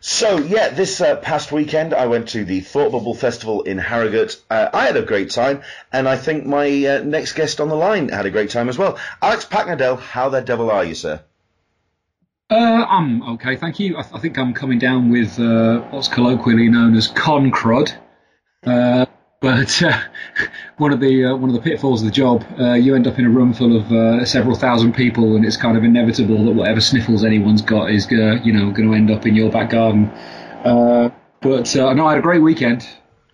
So yeah, this uh, past weekend I went to the Thought Bubble Festival in Harrogate. Uh, I had a great time, and I think my uh, next guest on the line had a great time as well. Alex Paknadel, how the devil are you, sir? Uh, I'm okay, thank you. I, th- I think I'm coming down with uh, what's colloquially known as con crud. But uh, one of the uh, one of the pitfalls of the job, uh, you end up in a room full of uh, several thousand people, and it's kind of inevitable that whatever sniffles anyone's got is uh, you know going to end up in your back garden. Uh, but no, I had a great weekend.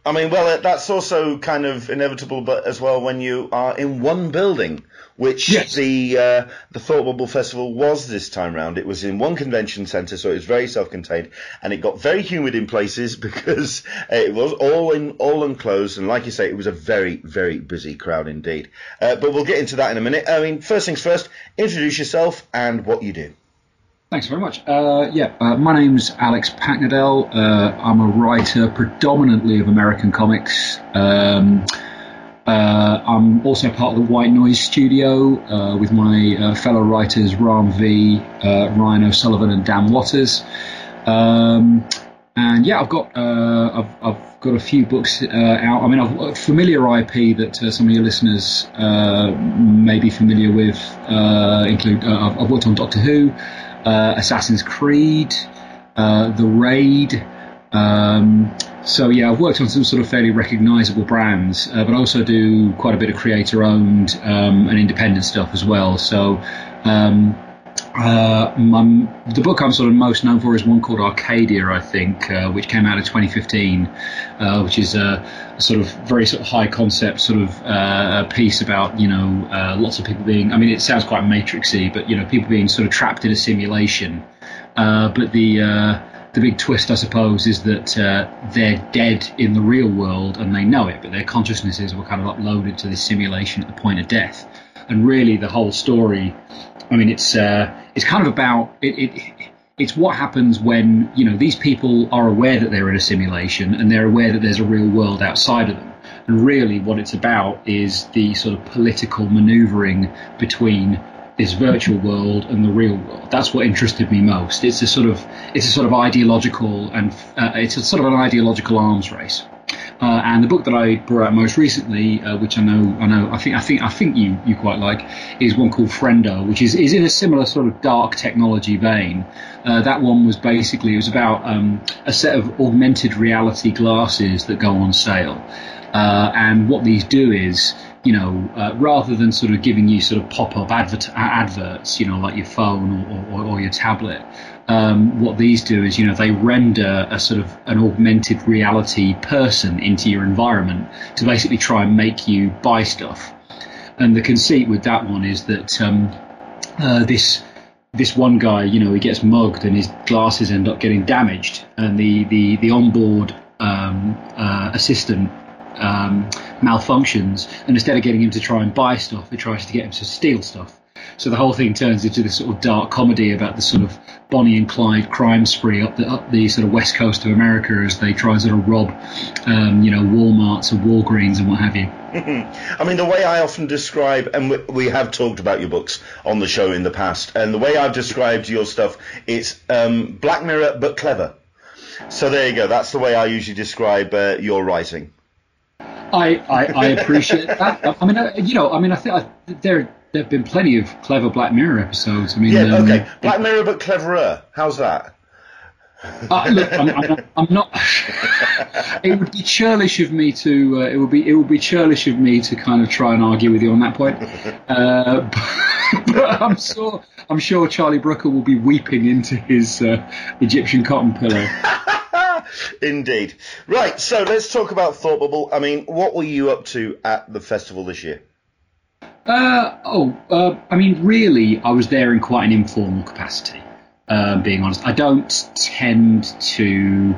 I mean, well, uh, that's also kind of inevitable, but as well when you are in one building, which Yes. the uh, the Thought Bubble Festival was this time round. It was in one convention centre, so it was very self-contained, and it got very humid in places because it was all in all enclosed, and like you say, it was a very very busy crowd indeed. Uh, but we'll get into that in a minute. I mean, first things first, introduce yourself and what you do. Thanks very much. Uh, yeah, uh, my name's Alex Paknadel. Uh, I'm a writer predominantly of American comics. Um, uh, I'm also part of the White Noise Studio uh, with my uh, fellow writers Ram V, Ryan O'Sullivan, and Dan Watters. Um, and yeah, I've got I've, I've got a few books uh, out. I mean, I've a familiar IP that uh, some of your listeners uh, may be familiar with. Uh, include uh, I've, worked on Doctor Who, uh, Assassin's Creed, uh, The Raid. Um, so yeah, I've worked on some sort of fairly recognisable brands, uh, but I also do quite a bit of creator-owned um, and independent stuff as well. So um, uh, my, the book I'm sort of most known for is one called Arcadia, I think, uh, which came out in 2015, uh, which is a, a sort of very sort of high concept sort of uh, piece about you know uh, lots of people being. I mean, it sounds quite matrixy, but you know people being sort of trapped in a simulation. But the the big twist, I suppose, is that uh, they're dead in the real world and they know it, but their consciousnesses were kind of uploaded to this simulation at the point of death. And really, the whole story, I mean, it's uh, it's kind of about it, it. It's what happens when you know these people are aware that they're in a simulation and they're aware that there's a real world outside of them. And really, what it's about is the sort of political manoeuvring between this virtual world and the real world. That's what interested me most. It's a sort of it's a sort of ideological and uh, it's a sort of an ideological arms race. Uh, and the book that I brought out most recently, uh, which I know, I know, I think, I think, I think you, you quite like, is one called Friendo, which is, is in a similar sort of dark technology vein. Uh, that one was basically it was about um, a set of augmented reality glasses that go on sale, uh, and what these do is you know, uh, rather than sort of giving you sort of pop-up advert- adverts, you know, like your phone or, or, or your tablet, um, what these do is, you know, they render a sort of an augmented reality person into your environment to basically try and make you buy stuff. And the conceit with that one is that um, uh, this this one guy, you know, he gets mugged and his glasses end up getting damaged, and the the the onboard um, uh, assistant um, malfunctions, and instead of getting him to try and buy stuff, it tries to get him to steal stuff. So the whole thing turns into this sort of dark comedy about the sort of Bonnie and Clyde crime spree up the up the sort of west coast of America as they try and sort of rob, um, you know, WalMarts and Walgreens and what have you. I mean, the way I often describe, and we, we have talked about your books on the show in the past, and the way I've described your stuff, it's um, Black Mirror but clever. So there you go. That's the way I usually describe uh, your writing. I, I, I appreciate that. I mean, uh, you know, I mean, I think I, there there have been plenty of clever Black Mirror episodes. I mean, Yeah, um, okay. Black Mirror but cleverer. How's that? Uh, look, I'm, I'm, not, I'm not. it would be churlish of me to. Uh, it would be. It would be churlish of me to kind of try and argue with you on that point. Uh, but, but I'm sure. I'm sure Charlie Brooker will be weeping into his uh, Egyptian cotton pillow. Indeed. Right, so let's talk about Thought Bubble. I mean, what were you up to at the festival this year? Uh, oh, uh, I mean, really, I was there in quite an informal capacity. Uh, being honest, I don't tend to.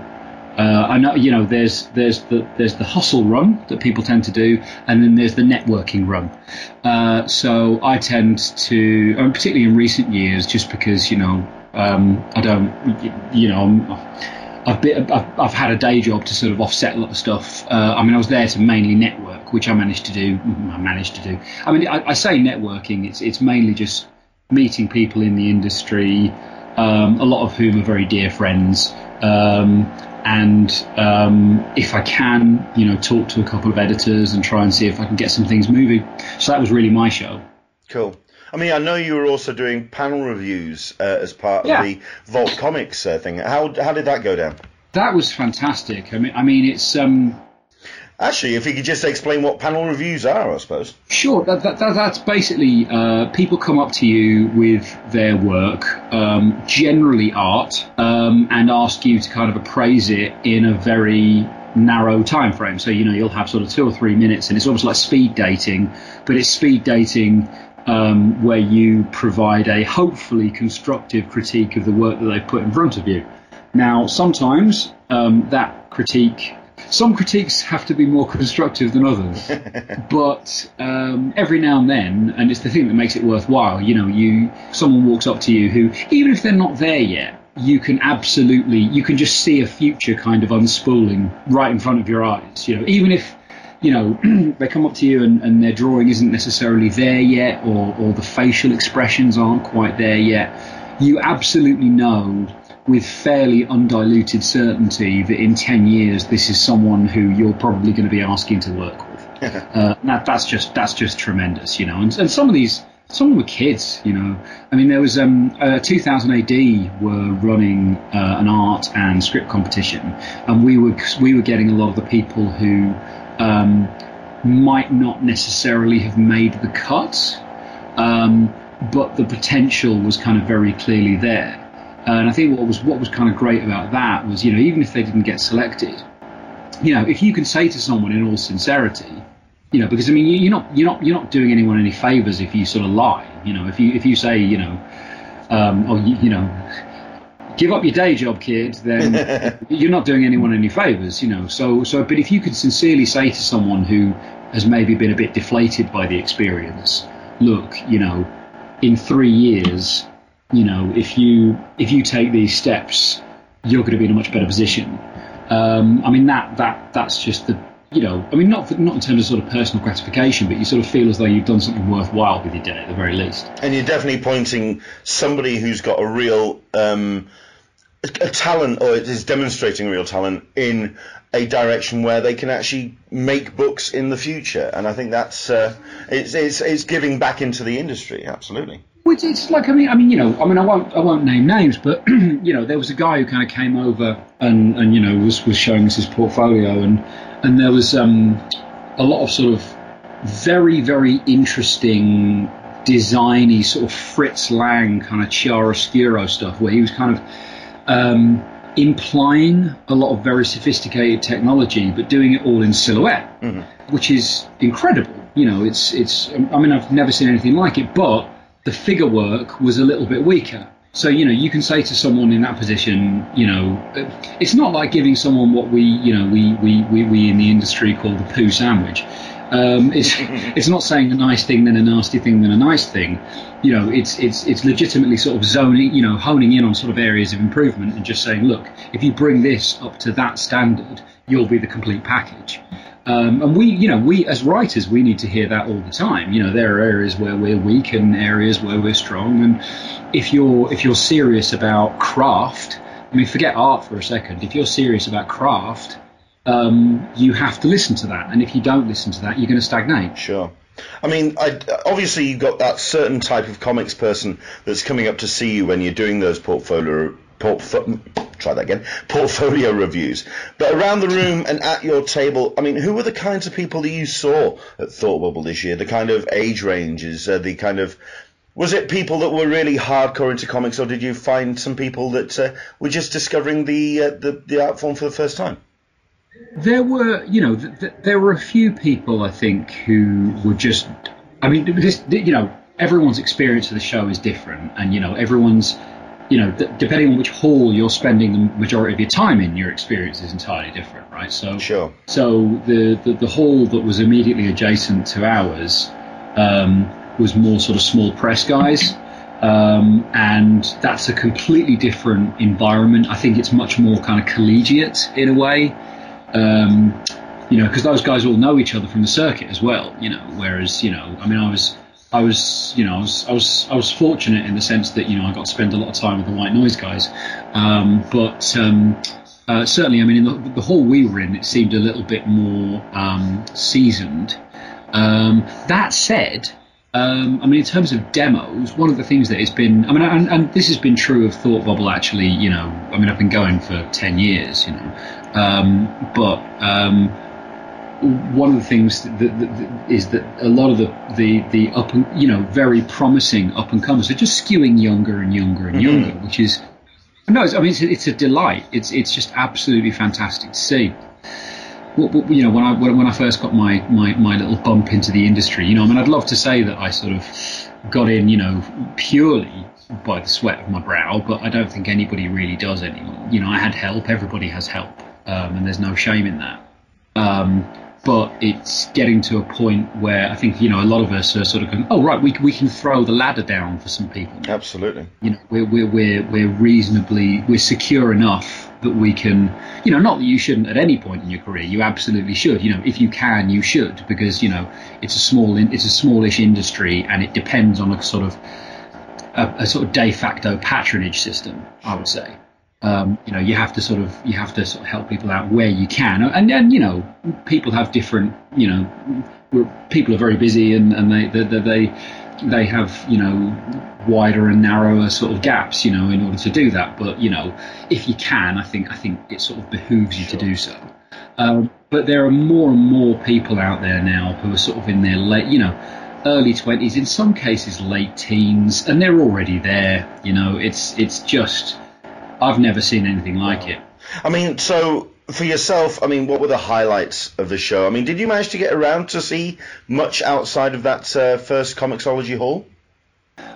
Uh, I know, you know, there's there's the there's the hustle run that people tend to do, and then there's the networking run. Uh, so I tend to, and particularly in recent years, just because you know, um, I don't, you know, I'm, I've, been, I've I've had a day job to sort of offset a lot of stuff. Uh, I mean, I was there to mainly network, which I managed to do. I managed to do. I mean, I, I say networking. It's it's mainly just meeting people in the industry, um, a lot of whom are very dear friends. Um, and um, if I can, you know, talk to a couple of editors and try and see if I can get some things moving. So that was really my show. Cool. I mean, I know you were also doing panel reviews uh, as part Yeah. of the Vault Comics uh, thing. How how did that go down? That was fantastic. I mean, I mean, it's um, Actually, if you could just explain what panel reviews are, I suppose. Sure, that, that, that, that's basically uh, people come up to you with their work, um, generally art, um, and ask you to kind of appraise it in a very narrow time frame. So you know you'll have sort of two or three minutes, and it's almost like speed dating, but it's speed dating um, where you provide a hopefully constructive critique of the work that they've put in front of you. Now, sometimes um, that critique, some critiques have to be more constructive than others, but um, every now and then, and it's the thing that makes it worthwhile. You know, you someone walks up to you who, even if they're not there yet, you can absolutely, you can just see a future kind of unspooling right in front of your eyes. You know, even if you know, they come up to you and, and their drawing isn't necessarily there yet, or, or the facial expressions aren't quite there yet, you absolutely know with fairly undiluted certainty that in 10 years this is someone who you're probably going to be asking to work with. uh, that, that's just that's just tremendous, you know. And, and some of these, some of them were kids, you know. I mean, there was um, uh, 2000 AD were running uh, an art and script competition, and we were we were getting a lot of the people who um, might not necessarily have made the cut, um, but the potential was kind of very clearly there. And I think what was what was kind of great about that was, you know, even if they didn't get selected, you know, if you can say to someone in all sincerity, you know, because I mean, you- you're not you're not you're not doing anyone any favors if you sort of lie. You know, if you if you say, you know, um, oh, you, you know, give up your day job, kid, then you're not doing anyone any favors. You know, so so. But if you could sincerely say to someone who has maybe been a bit deflated by the experience, look, you know, in three years, you know, if you if you take these steps, you're going to be in a much better position. Um, I mean that that that's just the you know I mean not not in terms of sort of personal gratification, but you sort of feel as though you've done something worthwhile with your day at the very least. And you're definitely pointing somebody who's got a real um, a talent, or is demonstrating real talent in a direction where they can actually make books in the future. And I think that's uh, it's, it's it's giving back into the industry. Absolutely. It's, it's like I mean, I mean, you know, I mean, I won't, I won't name names, but you know, there was a guy who kind of came over and, and you know, was, was showing us his portfolio, and and there was um, a lot of sort of very, very interesting, designy sort of Fritz Lang kind of chiaroscuro stuff, where he was kind of um, implying a lot of very sophisticated technology, but doing it all in silhouette, which is incredible. You know, it's it's. I mean, I've never seen anything like it, but the figure work was a little bit weaker. So you know, you can say to someone in that position, you know, it's not like giving someone what we, you know, we we, we, we in the industry call the poo sandwich. Um, it's it's not saying a nice thing then a nasty thing then a nice thing. You know, it's it's it's legitimately sort of zoning, you know, honing in on sort of areas of improvement and just saying, look, if you bring this up to that standard, you'll be the complete package. Um, and we, you know, we as writers, we need to hear that all the time. You know, there are areas where we're weak and areas where we're strong. And if you're if you're serious about craft, I mean, forget art for a second. If you're serious about craft, um, you have to listen to that. And if you don't listen to that, you're going to stagnate. Sure. I mean, I, obviously you've got that certain type of comics person that's coming up to see you when you're doing those portfolio portfo- try that again portfolio reviews. But around the room and at your table, I mean, who were the kinds of people that you saw at Thought Bubble this year? The kind of age ranges, uh, the kind of was it people that were really hardcore into comics, or did you find some people that uh, were just discovering the, uh, the the art form for the first time? There were, you know, th- th- there were a few people I think who were just. I mean, this, you know, everyone's experience of the show is different, and you know, everyone's, you know, th- depending on which hall you're spending the majority of your time in, your experience is entirely different, right? So, Sure. so the the, the hall that was immediately adjacent to ours um, was more sort of small press guys. Um, and that's a completely different environment. I think it's much more kind of collegiate in a way um, you know, because those guys all know each other from the circuit as well, you know. Whereas, you know, I mean, I was I was, you know, I was, I was, I was fortunate in the sense that you know I got to spend a lot of time with the White Noise guys, um, but um, uh, certainly, I mean, in the, the, hall we were in, it seemed a little bit more um, seasoned. Um, that said, um, I mean, in terms of demos, one of the things that has been, I mean, and, and, this has been true of Thought Bubble actually, you know, I mean, I've been going for 10 years, you know, um, but um, one of the things that, that, that is that a lot of the, the, the up and, you know, very promising up and comers are just skewing younger and younger and mm-hmm. younger, which is, no, I mean, it's, it's a delight. It's, it's just absolutely fantastic to see you know, when I when I first got my, my, my little bump into the industry, you know, I mean, I'd love to say that I sort of got in, you know, purely by the sweat of my brow, but I don't think anybody really does anymore. You know, I had help. Everybody has help, um, and there's no shame in that. Um, but it's getting to a point where I think you know a lot of us are sort of going, oh right, we we can throw the ladder down for some people. Absolutely. You know, we're we're we're, we're reasonably we're secure enough that we can, you know, not that you shouldn't at any point in your career. You absolutely should. You know, if you can, you should because you know it's a small, it's a smallish industry, and it depends on a sort of a, a sort of de facto patronage system. I would say. Um, you know, you have to sort of you have to sort of help people out where you can, and then you know, people have different. You know, people are very busy, and and they they, they they have you know wider and narrower sort of gaps you know in order to do that but you know if you can i think i think it sort of behooves you sure. to do so um, but there are more and more people out there now who are sort of in their late you know early 20s in some cases late teens and they're already there you know it's it's just i've never seen anything like it i mean so for yourself, I mean, what were the highlights of the show? I mean, did you manage to get around to see much outside of that uh, first Comixology hall?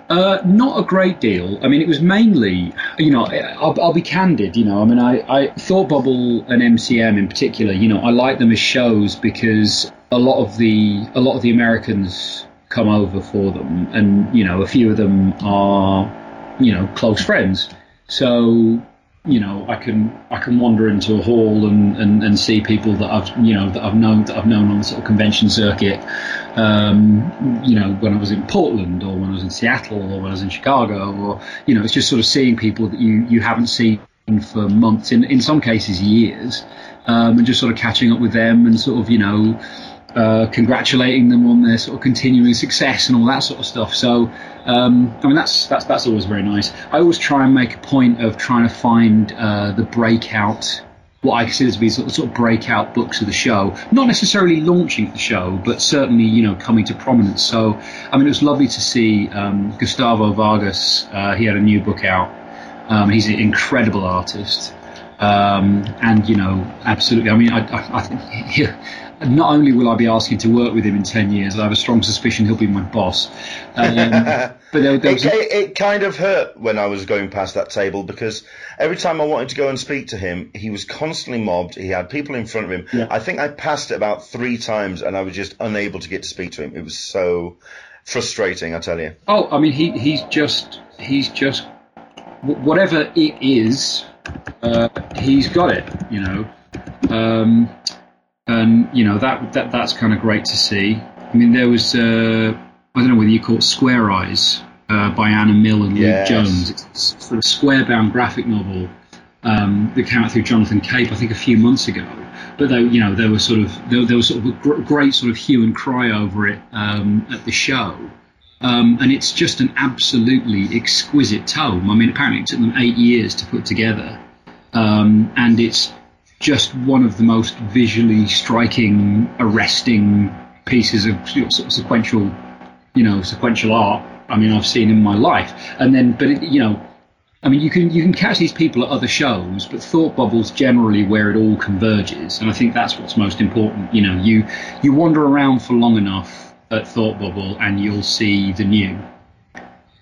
Uh, not a great deal. I mean, it was mainly, you know, I'll, I'll, be candid, you know, I mean, I, I Thought Bubble and MCM in particular, you know, I like them as shows because a lot of the a lot of the Americans come over for them, and you know, a few of them are, you know, close friends. So you know, I can I can wander into a hall and, and, and see people that I've you know that I've known that I've known on the sort of convention circuit. Um, you know, when I was in Portland or when I was in Seattle or when I was in Chicago, or you know, it's just sort of seeing people that you, you haven't seen for months, in in some cases years, um, and just sort of catching up with them and sort of you know uh, congratulating them on their sort of continuing success and all that sort of stuff. So, um, I mean, that's that's that's always very nice. I always try and make a point of trying to find uh, the breakout, what I consider to be sort of, sort of breakout books of the show. Not necessarily launching the show, but certainly you know coming to prominence. So, I mean, it was lovely to see um, Gustavo Vargas. Uh, he had a new book out. Um, he's an incredible artist. Um, and you know, absolutely. I mean, I, I, I think not only will I be asking to work with him in 10 years, I have a strong suspicion he'll be my boss. Um, but there, there it, it, it, kind of hurt when I was going past that table because every time I wanted to go and speak to him, he was constantly mobbed. He had people in front of him. Yeah. I think I passed it about three times and I was just unable to get to speak to him. It was so frustrating, I tell you. Oh, I mean, he, he's just, he's just, whatever it is, uh, he's got it, you know. Um, and you know that that that's kind of great to see. I mean, there was uh, I don't know whether you call it Square Eyes uh, by Anna Mill and yes. Luke Jones. It's sort of square-bound graphic novel um, that came out through Jonathan Cape, I think, a few months ago. But though you know there was sort of there, there was sort of a gr- great sort of hue and cry over it um, at the show. Um, and it's just an absolutely exquisite tome. I mean, apparently it took them eight years to put together, um, and it's just one of the most visually striking, arresting pieces of, sort of sequential, you know, sequential art. I mean, I've seen in my life. And then, but it, you know, I mean, you can you can catch these people at other shows, but Thought Bubble's generally where it all converges, and I think that's what's most important. You know, you you wander around for long enough at Thought Bubble, and you'll see the new.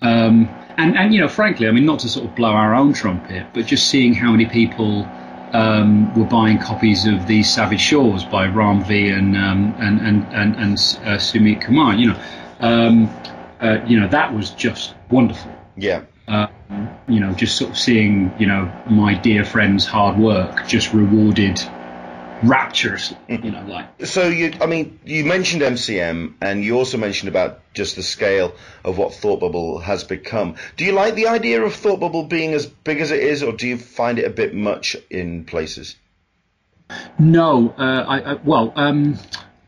Um, and and you know, frankly, I mean, not to sort of blow our own trumpet, but just seeing how many people um, were buying copies of these Savage Shores by Ram V and um, and and and, and uh, Sumit Kumar. You know, um, uh, you know that was just wonderful. Yeah. Uh, you know, just sort of seeing you know my dear friend's hard work just rewarded rapturously, you know, like. So you, I mean, you mentioned MCM, and you also mentioned about just the scale of what Thought Bubble has become. Do you like the idea of Thought Bubble being as big as it is, or do you find it a bit much in places? No, uh, I, I, well, um,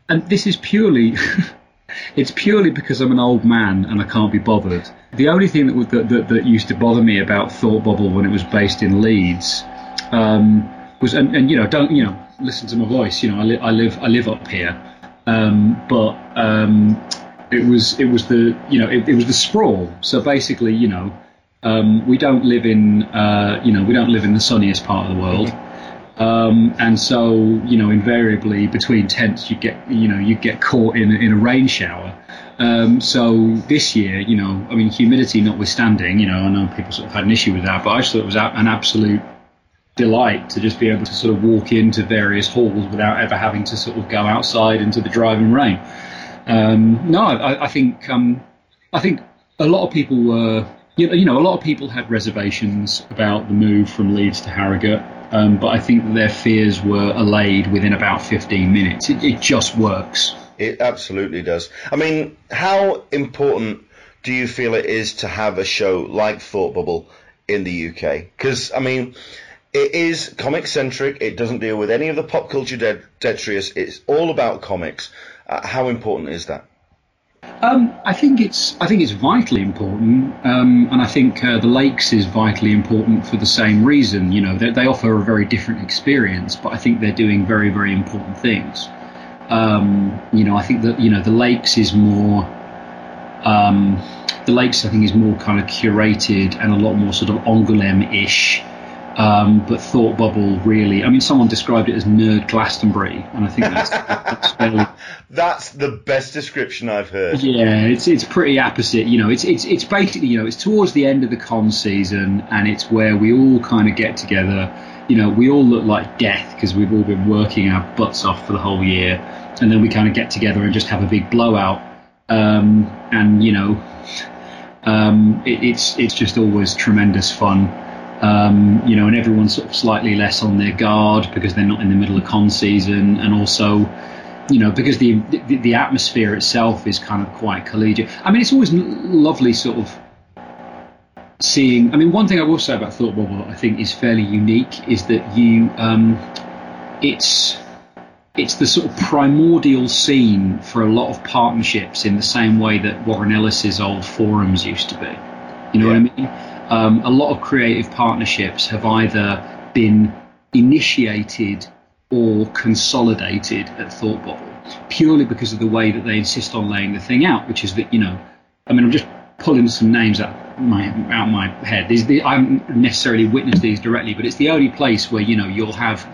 and this is purely. it's purely because I'm an old man and I can't be bothered. The only thing that, that, that, that used to bother me about Thought Bubble when it was based in Leeds um, was, and, and, you know, don't you know, listen to my voice. You know, I, li- I live I live up here, um, but um, it was it was the you know it, it was the sprawl. So basically, you know, um, we don't live in uh, you know we don't live in the sunniest part of the world. Um, and so, you know, invariably between tents, you get, you know, you get caught in, in a rain shower. Um, so this year, you know, I mean, humidity notwithstanding, you know, I know people sort of had an issue with that, but I just thought it was an absolute delight to just be able to sort of walk into various halls without ever having to sort of go outside into the driving rain. Um, no, I, I think um, I think a lot of people were, you know, you know, a lot of people had reservations about the move from Leeds to Harrogate. Um, but I think their fears were allayed within about 15 minutes. It, it just works. It absolutely does. I mean, how important do you feel it is to have a show like Thought Bubble in the UK? Because, I mean, it is comic centric. It doesn't deal with any of the pop culture de- detritus. It's all about comics. Uh, how important is that? Um, I think it's I think it's vitally important, um, and I think uh, the lakes is vitally important for the same reason. You know, they, they, offer a very different experience, but I think they're doing very very important things. Um, you know, I think that you know the lakes is more. Um, the lakes, I think, is more kind of curated and a lot more sort of Angoulême-ish um, but Thought Bubble really, I mean, someone described it as nerd Glastonbury, and I think that's that's, fairly, that's the best description I've heard. Yeah, it's it's pretty opposite. You know, it's it's it's basically you know it's towards the end of the con season, and it's where we all kind of get together. You know, we all look like death because we've all been working our butts off for the whole year, and then we kind of get together and just have a big blowout. Um, and you know, um, it, it's it's just always tremendous fun. Um, you know, and everyone's sort of slightly less on their guard because they're not in the middle of con season, and also, you know, because the, the, the atmosphere itself is kind of quite collegiate. I mean, it's always lovely, sort of seeing. I mean, one thing I will say about Thought Bubble I think is fairly unique is that you, um, it's it's the sort of primordial scene for a lot of partnerships in the same way that Warren Ellis's old forums used to be. You know yeah. what I mean? Um, a lot of creative partnerships have either been initiated or consolidated at Thought Bubble purely because of the way that they insist on laying the thing out, which is that, you know, I mean, I'm just pulling some names out my out my head. These, the, I haven't necessarily witnessed these directly, but it's the only place where you know you'll have,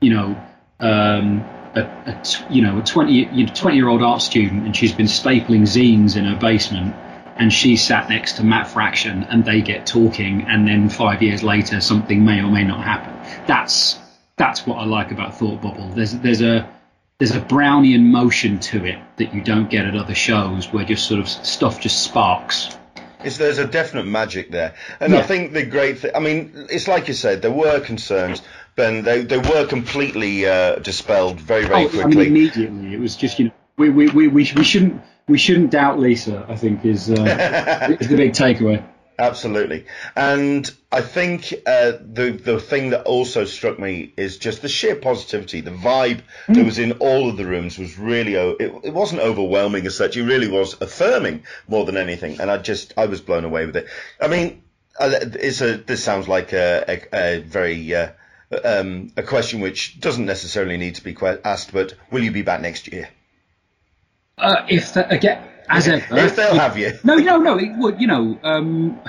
you know, um, a, a you know a 20 you know, 20 year old art student and she's been stapling zines in her basement and she sat next to Matt Fraction and they get talking and then five years later something may or may not happen. That's that's what I like about Thought Bubble. There's there's a there's a Brownian motion to it that you don't get at other shows where just sort of stuff just sparks. It's, there's a definite magic there, and yeah. I think the great thing. I mean, it's like you said, there were concerns, but they they were completely uh, dispelled very very oh, quickly. I mean, immediately, it was just you know we we we, we, we shouldn't we shouldn't doubt Lisa. I think is uh, is the big takeaway. Absolutely, and I think uh, the the thing that also struck me is just the sheer positivity, the vibe mm. that was in all of the rooms was really it, it wasn't overwhelming as such. It really was affirming more than anything, and I just I was blown away with it. I mean, uh, it's a this sounds like a, a, a very uh, um, a question which doesn't necessarily need to be asked, but will you be back next year? Uh, if again, as ever, if they'll have you. No, no, no. It would, you know, um,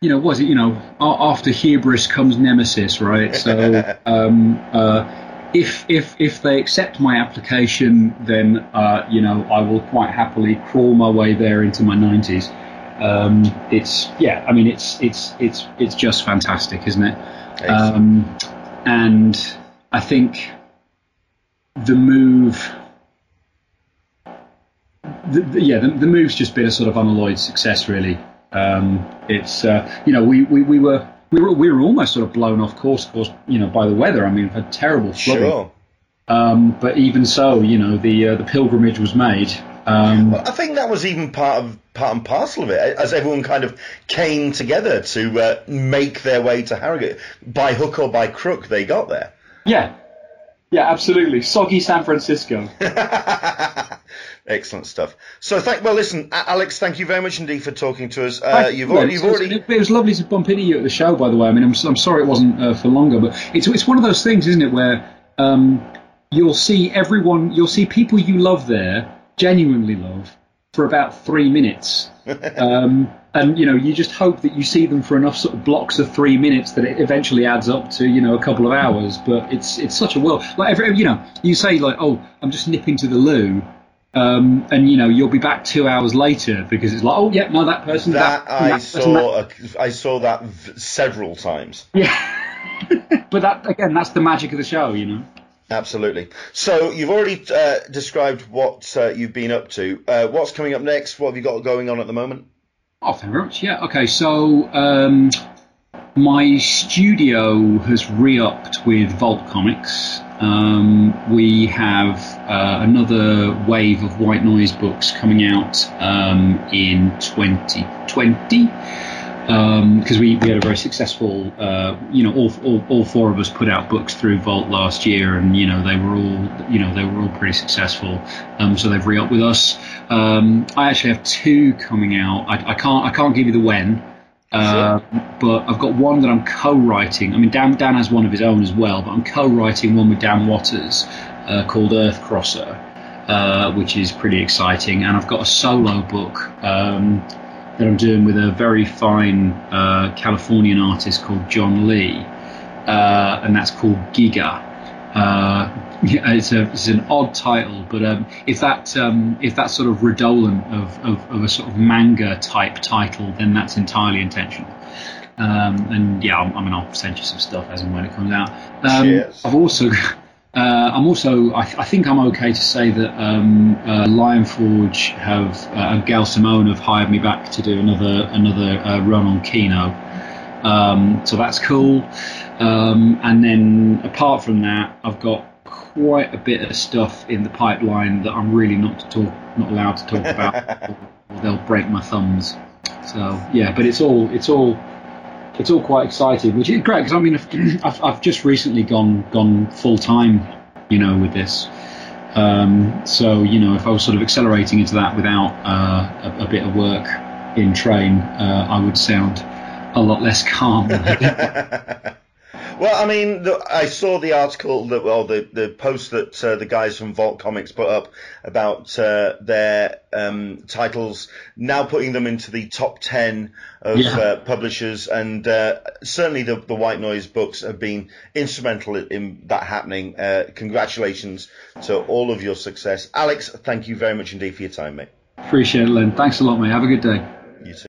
you know, was it, you know, after hubris comes nemesis, right? So, um, uh, if if if they accept my application, then uh, you know, I will quite happily crawl my way there into my nineties. Um, it's yeah, I mean, it's it's it's it's just fantastic, isn't it? Um, and I think the move the, the, yeah, the, the, move's just been a sort of unalloyed success, really. Um, it's uh, you know we, we, we were we were we were almost sort of blown off course, course, you know, by the weather. I mean, we've had terrible flooding. Sure. Um, but even so, you know, the uh, the pilgrimage was made. Um, well, I think that was even part of part and parcel of it, as everyone kind of came together to uh, make their way to Harrogate by hook or by crook. They got there. Yeah, yeah, absolutely. Soggy San Francisco. Excellent stuff. So, thank. Well, listen, Alex, thank you very much indeed for talking to us. Uh, you've, already, you've already. It was lovely to bump into you at the show, by the way. I mean, I'm, I'm sorry it wasn't uh, for longer, but it's it's one of those things, isn't it, where um, you'll see everyone, you'll see people you love there, genuinely love, for about three minutes. Um, and you know, you just hope that you see them for enough sort of blocks of three minutes that it eventually adds up to you know a couple of hours. But it's it's such a world. Like every, you know, you say like, oh, I'm just nipping to the loo. Um, and you know you'll be back two hours later because it's like, oh yeah, no, that person. That, that I that saw, that. I saw that v- several times. Yeah, but that again, that's the magic of the show, you know. Absolutely. So you've already uh, described what uh, you've been up to. Uh, what's coming up next? What have you got going on at the moment? Oh, thank you very much. Yeah. Okay. So um, my studio has re-upped with Vault Comics. Um, we have uh, another wave of White Noise books coming out um, in 2020 because um, we, we had a very successful, uh, you know, all, all, all four of us put out books through Vault last year, and you know they were all, you know, they were all pretty successful. Um, so they've re-upped with us. Um, I actually have two coming out. I, I, can't I can't give you the when, uh, but I've got one that I'm co-writing. I mean, Dan Dan has one of his own as well, but I'm co-writing one with Dan Watters uh, called Earth Crosser. Uh, which is pretty exciting, and I've got a solo book um, that I'm doing with a very fine uh, Californian artist called John Le, uh, and that's called Giga. Uh, it's a it's an odd title, but um, if that um, if that's sort of redolent of, of, of, a sort of manga type title, then that's entirely intentional. Um, and yeah, I mean, I'll send you some stuff as and when it comes out. Um, I've also uh, I'm also, I, I, think I'm okay to say that um, uh, Lionforge have uh, and Gail Simone have hired me back to do another another uh, run on Kino. Um, so that's cool. Um, and then apart from that, I've got quite a bit of stuff in the pipeline that I'm really not to talk, not allowed to talk about. or they'll break my thumbs. So yeah, but it's all it's all it's all quite exciting, which is great because I mean, I've, I've just recently gone gone full time, you know, with this. Um, so you know, if I was sort of accelerating into that without uh, a, a, bit of work in train, uh, I would sound a lot less calm. Well, I mean, the, I saw the article that, well, the the post that uh, the guys from Vault Comics put up about uh, their um, titles now putting them into the top ten of yeah. uh, publishers, and uh, certainly the the White Noise books have been instrumental in that happening. Uh, congratulations to all of your success, Alex. Thank you very much indeed for your time, mate. Appreciate it, Len. Thanks a lot, mate. Have a good day. You too.